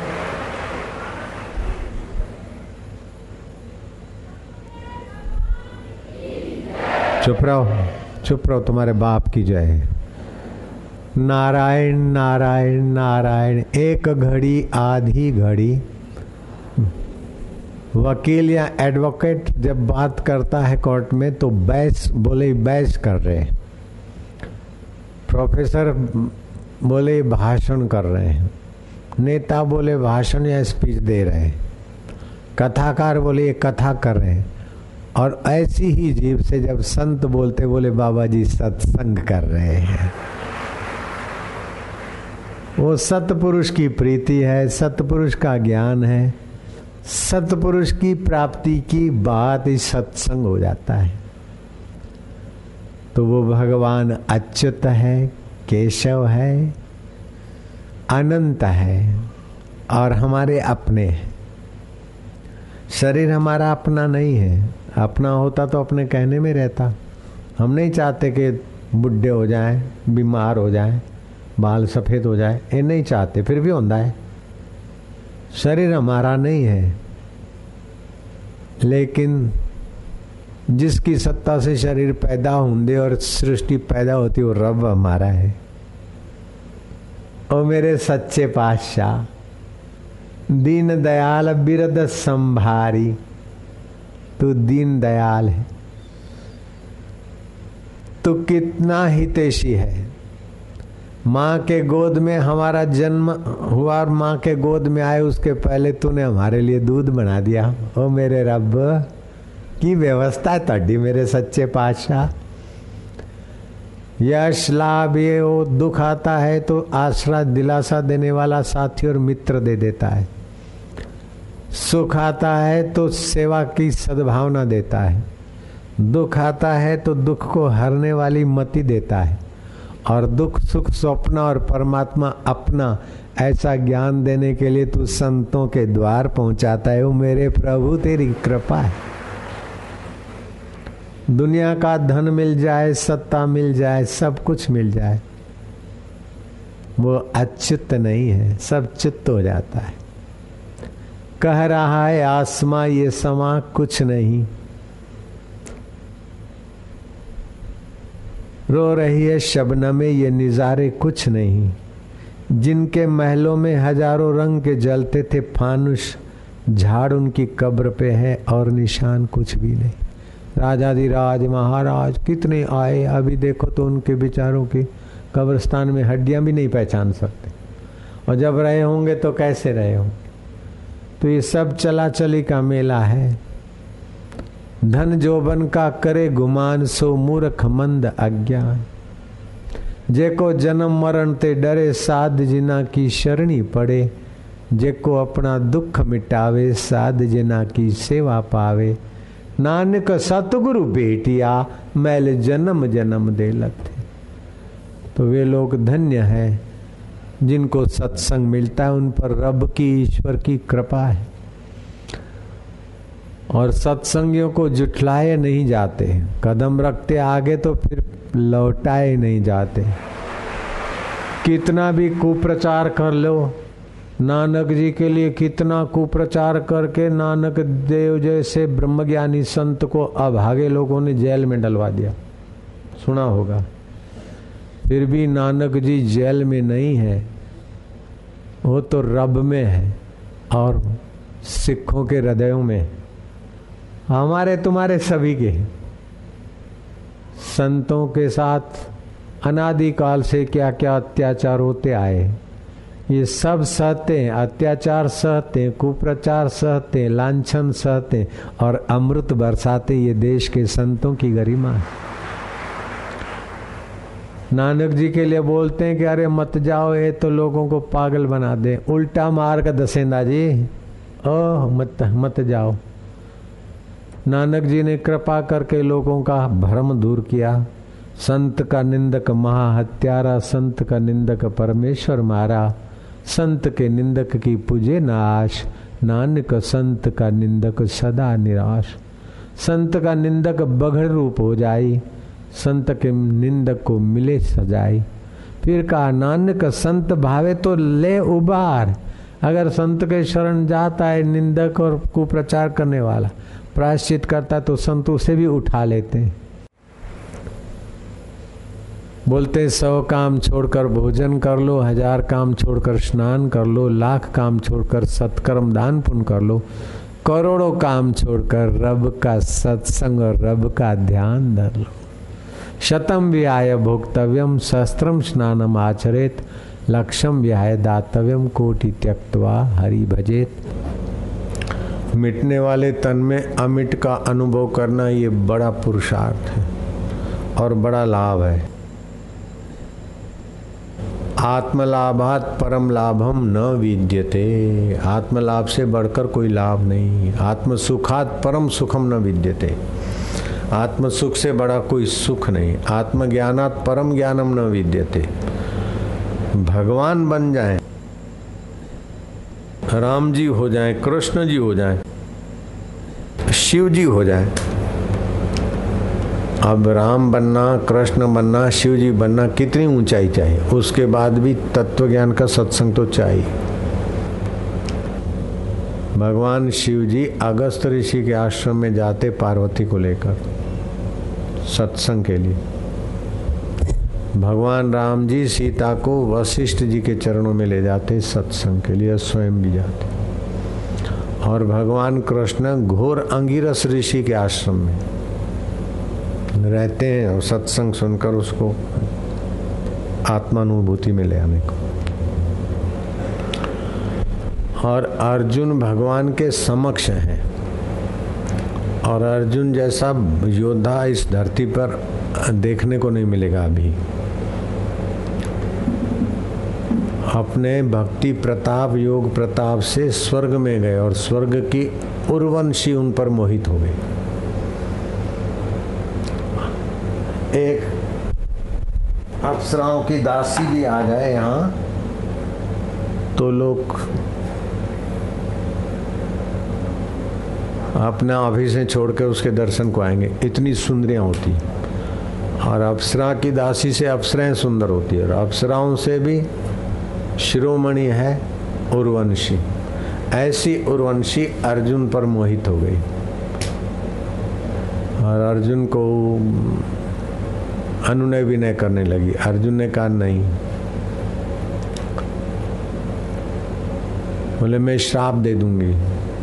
चुप रहो चुप रहो, तुम्हारे बाप की जय है। नारायण नारायण नारायण, एक घड़ी, आधी घड़ी। वकील या एडवोकेट जब बात करता है कोर्ट में तो बैस बोले बैस कर रहे प्रोफेसर बोले, भाषण कर रहे हैं। नेता बोले, भाषण या स्पीच दे रहे हैं। कथाकार बोले, ये कथा कर रहे हैं। और ऐसी ही जीव से जब संत बोलते, बोले, बाबा जी, सत्संग कर रहे हैं। वो सतपुरुष की प्रीति है, सतपुरुष का ज्ञान है। सतपुरुष की प्राप्ति की बात ही सत्संग हो जाता है। तो वो भगवान अच्युत है, केशव है, अनंत है और हमारे अपने हैं। शरीर हमारा अपना नहीं है। अपना होता तो अपने कहने में रहता। हम नहीं चाहते कि बुढ़े हो जाएँ, बीमार हो जाएँ, बाल सफ़ेद हो जाए, ये नहीं चाहते, फिर भी होता है। शरीर हमारा नहीं है। लेकिन जिसकी सत्ता से शरीर पैदा होंगे और सृष्टि पैदा होती, वो रब हमारा है। ओ मेरे सच्चे पातशाह, दीन दयाल बिरद संभारी, तू दीन दयाल है। तू कितना हितेशी है। माँ के गोद में हमारा जन्म हुआ और माँ के गोद में आए, उसके पहले तूने हमारे लिए दूध बना दिया। ओ मेरे रब की व्यवस्था तड्डी मेरे सच्चे पातशाह। यश लाभ ये वो दुख आता है तो आश्रा दिलासा देने वाला साथी और मित्र दे देता है। सुख आता है तो सेवा की सद्भावना देता है। दुख आता है तो दुख को हरने वाली मति देता है। और दुख, सुख, स्वप्न और परमात्मा अपना ऐसा ज्ञान देने के लिए तू संतों के द्वार पहुंचाता है। वो मेरे प्रभु, तेरी कृपा है। दुनिया का धन मिल जाए, सत्ता मिल जाए, सब कुछ मिल जाए, वो अच्युत नहीं है, सब चित्त हो जाता है। कह रहा है, आसमा ये समा कुछ नहीं। रो रही है शबनम ये निजारे कुछ नहीं। जिनके महलों में हज़ारों रंग के जलते थे, फानुष झाड़ उनकी कब्र पे है और निशान कुछ भी नहीं। राजाधिराज महाराज कितने आए, अभी देखो तो उनके विचारों की कब्रस्तान में हड्डियाँ भी नहीं पहचान सकते। और जब रहे होंगे तो कैसे रहे होंगे? तो ये सब चला चली का मेला है। धन जोबन का करे गुमान, सो मूर्ख मंद अज्ञान। जेको जन्म मरण ते डरे, साध जिना की शरणी पड़े। जेको अपना दुख मिटावे, साध जिना की सेवा पावे। नानक सतगुरु बेटिया मैल जन्म जन्म दे लथे। तो वे लोग धन्य है, जिनको सत्संग मिलता है, उन पर रब की, ईश्वर की कृपा है। और सत्संगियों को जुठलाए नहीं जाते, कदम रखते आगे तो फिर लौटाए नहीं जाते। कितना भी कुप्रचार कर लो नानक जी के लिए कितना कुप्रचार करके नानक देव जैसे ब्रह्मज्ञानी संत को अभागे लोगों ने जेल में डलवा दिया। सुना होगा। फिर भी नानक जी जेल में नहीं है। वो तो रब में है और सिखों के हृदयों में हमारे तुम्हारे सभी के संतों के साथ अनादिकाल से क्या क्या अत्याचार होते आए ये सब सहते हैं, अत्याचार सहते हैं, कुप्रचार सहते हैं, लांछन सहते हैं और अमृत बरसाते ये देश के संतों की गरिमा है। नानक जी के लिए बोलते हैं कि अरे मत जाओ, ये तो लोगों को पागल बना दे। उल्टा मार का दसेंदा जी, ओह, मत मत जाओ। नानक जी ने कृपा करके लोगों का भ्रम दूर किया। संत का निंदक महाहत्यारा, संत का निंदक परमेश्वर मारा। संत के निंदक की पूजे नाश। नानक संत का निंदक सदा निराश। संत का निंदक बघड़ रूप हो जाई। संत के निंदक को मिले सजाई। फिर कहा, नानक संत भावे तो ले उबार। अगर संत के शरण जाता है निंदक और कुप्रचार करने वाला, प्रायश्चित करता तो संत उसे भी उठा लेते हैं। बोलते, सौ काम छोड़कर भोजन कर लो, हज़ार काम छोड़कर स्नान कर लो, लाख काम छोड़कर सत्कर्म दान पुण्य कर लो, करोड़ों काम छोड़कर रब का सत्संग और रब का ध्यान धर लो। शतम व्याय भोक्तव्यम शस्त्रम स्नानम आचरेत लक्ष्यम व्याय दातव्यम, कोटि त्यक्तवा हरि भजेत। मिटने वाले तन में अमिट का अनुभव करना ये बड़ा पुरुषार्थ है और बड़ा लाभ है। आत्मलाभात परम लाभम न विद्यते। आत्मलाभ से बढ़कर कोई लाभ नहीं। आत्म सुखात परम सुखम न विद्यते। आत्म सुख से बड़ा कोई सुख नहीं। आत्मज्ञानात परम ज्ञानम न विद्यते। भगवान बन जाए। राम जी हो जाए, कृष्ण जी हो जाए, शिव जी हो जाए। अब राम बनना, कृष्ण बनना शिव जी बनना कितनी ऊंचाई चाहिए? उसके बाद भी तत्व ज्ञान का सत्संग तो चाहिए। भगवान शिव जी अगस्त ऋषि के आश्रम में जाते पार्वती को लेकर, सत्संग के लिए। भगवान राम जी सीता को वशिष्ठ जी के चरणों में ले जाते, सत्संग के लिए स्वयं भी जाते। और भगवान कृष्ण घोर अंगिरस ऋषि के आश्रम में रहते हैं और सत्संग सुनकर उसको आत्मानुभूति में ले आने को और अर्जुन भगवान के समक्ष हैं। और अर्जुन जैसा योद्धा इस धरती पर देखने को नहीं मिलेगा अभी। अपने भक्ति प्रताप, योग प्रताप से स्वर्ग में गए और स्वर्ग की उर्वंशी उन पर मोहित हो गई एक अप्सराओं की दासी भी आ जाए यहाँ तो लोग अपना ऑफ़िस छोड़कर उसके दर्शन को आएँगे। इतनी सुंदरियाँ होती और अप्सरा की दासी से अप्सराएँ सुंदर होती है। और अप्सराओं से भी शिरोमणि है उर्वंशी। ऐसी उर्वंशी अर्जुन पर मोहित हो गई। और अर्जुन को अनुनय विनय करने लगी। अर्जुन ने कहा, नहीं। बोले, मैं श्राप दे दूँगी।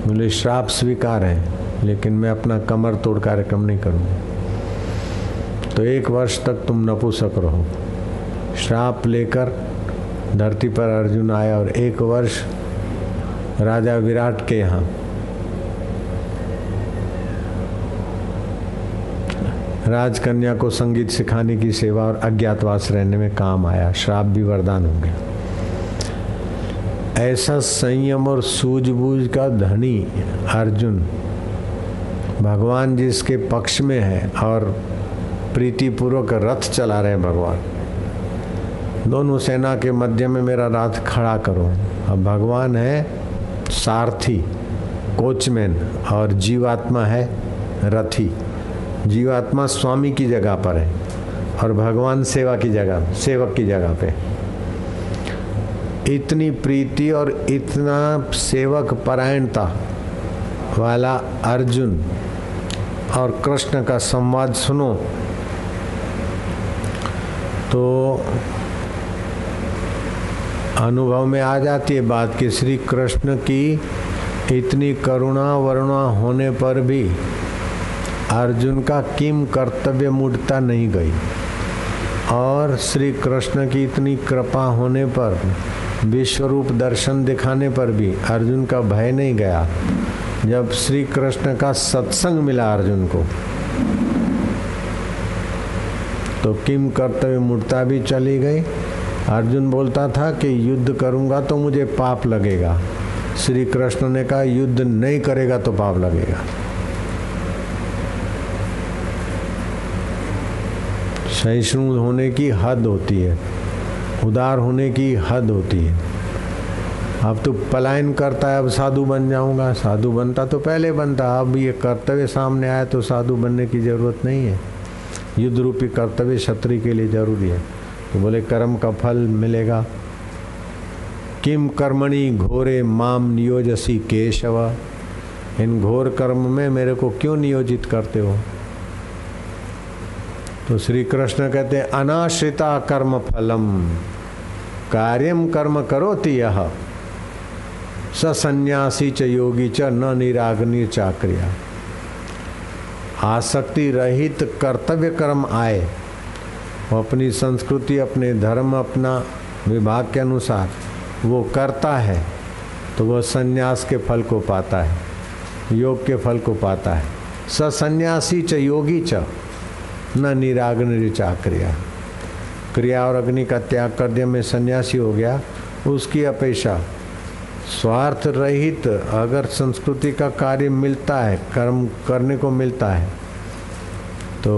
बोले, श्राप स्वीकार है, लेकिन मैं अपना कमर तोड़ कार्यक्रम नहीं करूँगा। तो एक वर्ष तक तुम नपुसक रहो। श्राप लेकर धरती पर अर्जुन आया और एक वर्ष राजा विराट के यहाँ राजकन्या को संगीत सिखाने की सेवा और अज्ञातवास रहने में काम आया। श्राप भी वरदान हो गया। ऐसा संयम और सूझबूझ का धनी अर्जुन भगवान जिसके पक्ष में है और प्रीतिपूर्वक रथ चला रहे हैं भगवान। दोनों सेना के मध्य में मेरा रथ खड़ा करो। अब भगवान है सारथी, कोचमैन और जीवात्मा है रथी। जीवात्मा स्वामी की जगह पर है और भगवान सेवा की जगह, सेवक की जगह पे। इतनी प्रीति और इतना सेवक परायणता वाला अर्जुन और कृष्ण का संवाद सुनो तो अनुभव में आ जाती है बात कि श्री कृष्ण की इतनी करुणा वरुणा होने पर भी अर्जुन का किम कर्तव्य मुड़ता नहीं गई। और श्री कृष्ण की इतनी कृपा होने पर विश्व रूप दर्शन दिखाने पर भी अर्जुन का भय नहीं गया। जब श्री कृष्ण का सत्संग मिला अर्जुन को तो किम कर्तव्य मूर्ता भी चली गई। अर्जुन बोलता था कि युद्ध करूँगा तो मुझे पाप लगेगा। श्री कृष्ण ने कहा, युद्ध नहीं करेगा तो पाप लगेगा। सहिष्णु होने की हद होती है, उदार होने की हद होती है। अब तो पलायन करता है, अब साधु बन जाऊँगा। साधु बनता तो पहले बनता, अब ये कर्तव्य सामने आया तो साधु बनने की ज़रूरत नहीं है। युद्ध रूपी कर्तव्य क्षत्रिय के लिए ज़रूरी है। तो बोले, कर्म का फल मिलेगा। किम कर्मणि घोरे माम नियोजसी केशव। इन घोर कर्म में मेरे को क्यों नियोजित करते हो? तो श्री कृष्ण कहते हैं, अनाश्रिता कर्म फलम। कार्यम कर्म करोति यह सन्यासी च योगी च, न निराग्नि चाक्रिया आसक्ति रहित कर्तव्य कर्म आए। वो अपनी संस्कृति, अपने धर्म, अपना विभाग के अनुसार वो करता है तो वह सन्यास के फल को पाता है, योग के फल को पाता है। सन्यासी च, योगी च। न निराग्नि चाक्रिया क्रिया और अग्नि का त्याग कर दिया, मैं सन्यासी हो गया। उसकी अपेक्षा, स्वार्थ रहित अगर संस्कृति का कार्य मिलता है, कर्म करने को मिलता है तो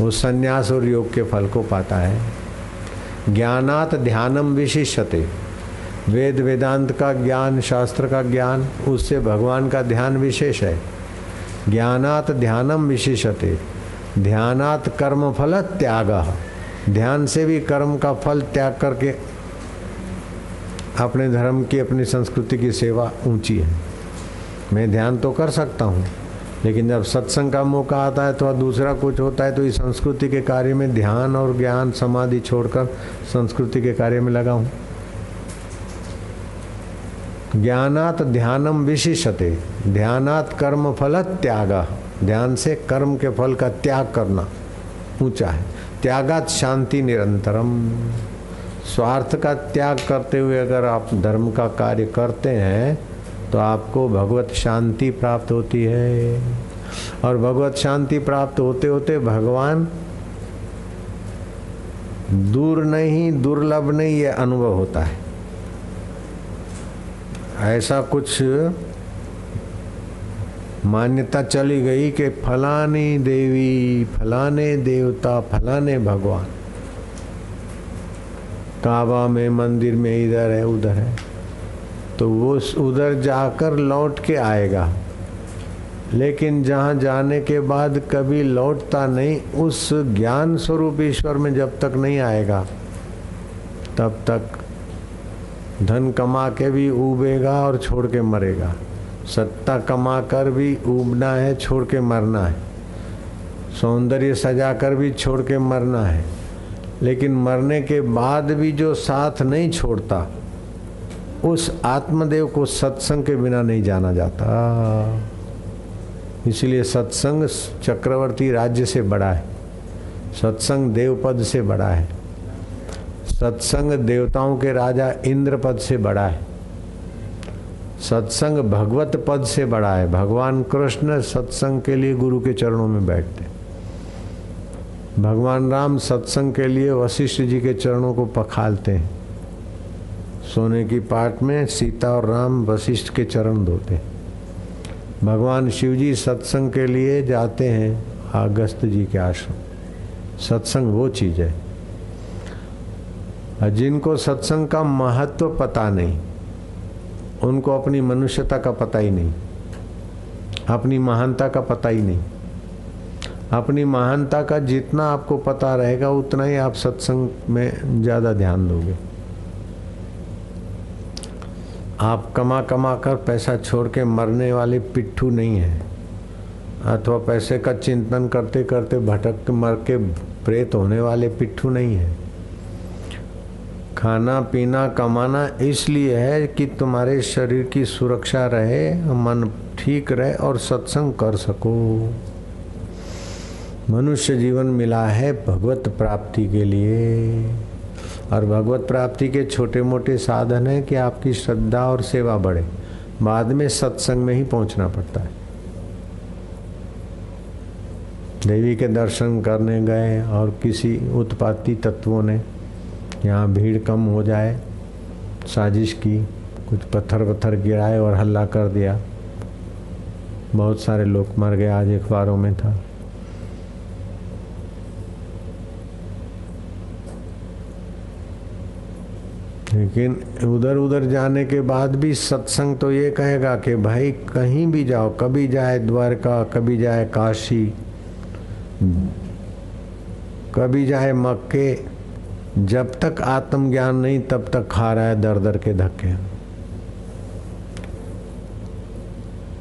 वो संन्यास और योग के फल को पाता है। ज्ञानात ध्यानम विशिष्यते। वेद, वेदांत का ज्ञान, शास्त्र का ज्ञान, उससे भगवान का ध्यान विशेष है। ज्ञानात ध्यानम विशिष्यते। ध्यानात कर्म फल त्याग। ध्यान से भी कर्म का फल त्याग करके अपने धर्म की, अपनी संस्कृति की सेवा ऊँची है। मैं ध्यान तो कर सकता हूँ, लेकिन जब सत्संग का मौका आता है तो दूसरा कुछ होता है तो इस संस्कृति के कार्य में ध्यान और ज्ञान समाधि छोड़कर संस्कृति के कार्य में लगा हूँ। ज्ञानात ध्यानम विशिषते ध्यानात कर्म फल त्याग। ध्यान से कर्म के फल का त्याग करना ऊँचा है। त्यागात शांति निरंतरम। स्वार्थ का त्याग करते हुए अगर आप धर्म का कार्य करते हैं तो आपको भगवत शांति प्राप्त होती है। और भगवत शांति प्राप्त होते होते भगवान दूर नहीं, दुर्लभ नहीं, ये अनुभव होता है। ऐसा कुछ मान्यता चली गई कि फलानी देवी, फलाने देवता, फलाने भगवान। काबा में, मंदिर में इधर है, उधर है। तो वो उधर जाकर लौट के आएगा। लेकिन जहाँ जाने के बाद कभी लौटता नहीं, उस ज्ञान स्वरूप ईश्वर में जब तक नहीं आएगा, तब तक धन कमा के भी उबेगा और छोड़ के मरेगा। सत्ता कमा कर भी उबना है, छोड़ के मरना है। सौंदर्य सजा कर भी छोड़ के मरना है। लेकिन मरने के बाद भी जो साथ नहीं छोड़ता, उस आत्मदेव को सत्संग के बिना नहीं जाना जाता। इसलिए सत्संग चक्रवर्ती राज्य से बड़ा है, सत्संग देव पद से बड़ा है, सत्संग देवताओं के राजा इंद्र पद से बड़ा है। सत्संग भगवत पद से बड़ा है। भगवान कृष्ण सत्संग के लिए गुरु के चरणों में बैठते भगवान राम सत्संग के लिए वशिष्ठ जी के चरणों को पखालते हैं। सोने की पाट में सीता और राम वशिष्ठ के चरण धोते भगवान शिव जी सत्संग के लिए जाते हैं अगस्त जी के आश्रम। सत्संग वो चीज़ है। जिनको सत्संग का महत्व पता नहीं उनको अपनी मनुष्यता का पता ही नहीं, अपनी महानता का पता ही नहीं। अपनी महानता का जितना आपको पता रहेगा, उतना ही आप सत्संग में ज़्यादा ध्यान दोगे। आप कमा कमा कर पैसा छोड़ के मरने वाले पिट्ठू नहीं हैं, अथवा पैसे का चिंतन करते करते भटक मर के प्रेत होने वाले पिट्ठू नहीं हैं। खाना, पीना, कमाना इसलिए है कि तुम्हारे शरीर की सुरक्षा रहे, मन ठीक रहे और सत्संग कर सको। मनुष्य जीवन मिला है भगवत प्राप्ति के लिए। और भगवत प्राप्ति के छोटे मोटे साधन है कि आपकी श्रद्धा और सेवा बढ़े। बाद में सत्संग में ही पहुँचना पड़ता है। देवी के दर्शन करने गए और किसी उत्पाती तत्वों ने यहाँ भीड़ कम हो जाए, साजिश की, कुछ पत्थर पत्थर गिराए और हल्ला कर दिया। बहुत सारे लोग मर गए आज अखबारों में था। लेकिन उधर उधर जाने के बाद भी सत्संग तो ये कहेगा कि भाई कहीं भी जाओ, कभी जाए द्वारका, कभी जाए काशी, कभी जाए मक्के जब तक आत्मज्ञान नहीं, तब तक खा रहा है दर दर के धक्के।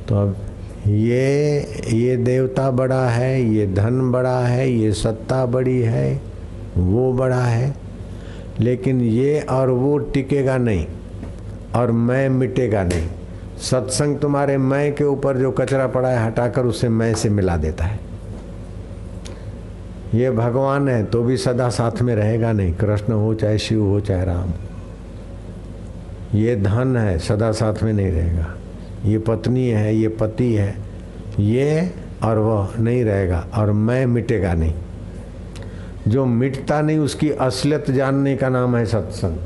तो अब ये ये देवता बड़ा है, ये धन बड़ा है, ये सत्ता बड़ी है, वो बड़ा है, लेकिन ये और वो टिकेगा नहीं, और मैं मिटेगा नहीं। सत्संग तुम्हारे मैं के ऊपर जो कचरा पड़ा है, हटाकर उसे मैं से मिला देता है। ये भगवान है तो भी सदा साथ में रहेगा नहीं। कृष्ण हो चाहे शिव हो चाहे राम। ये धन है, सदा साथ में नहीं रहेगा। ये पत्नी है, ये पति है, ये और वह नहीं रहेगा, और मैं मिटेगा नहीं। जो मिटता नहीं, उसकी असलियत जानने का नाम है सत्संग।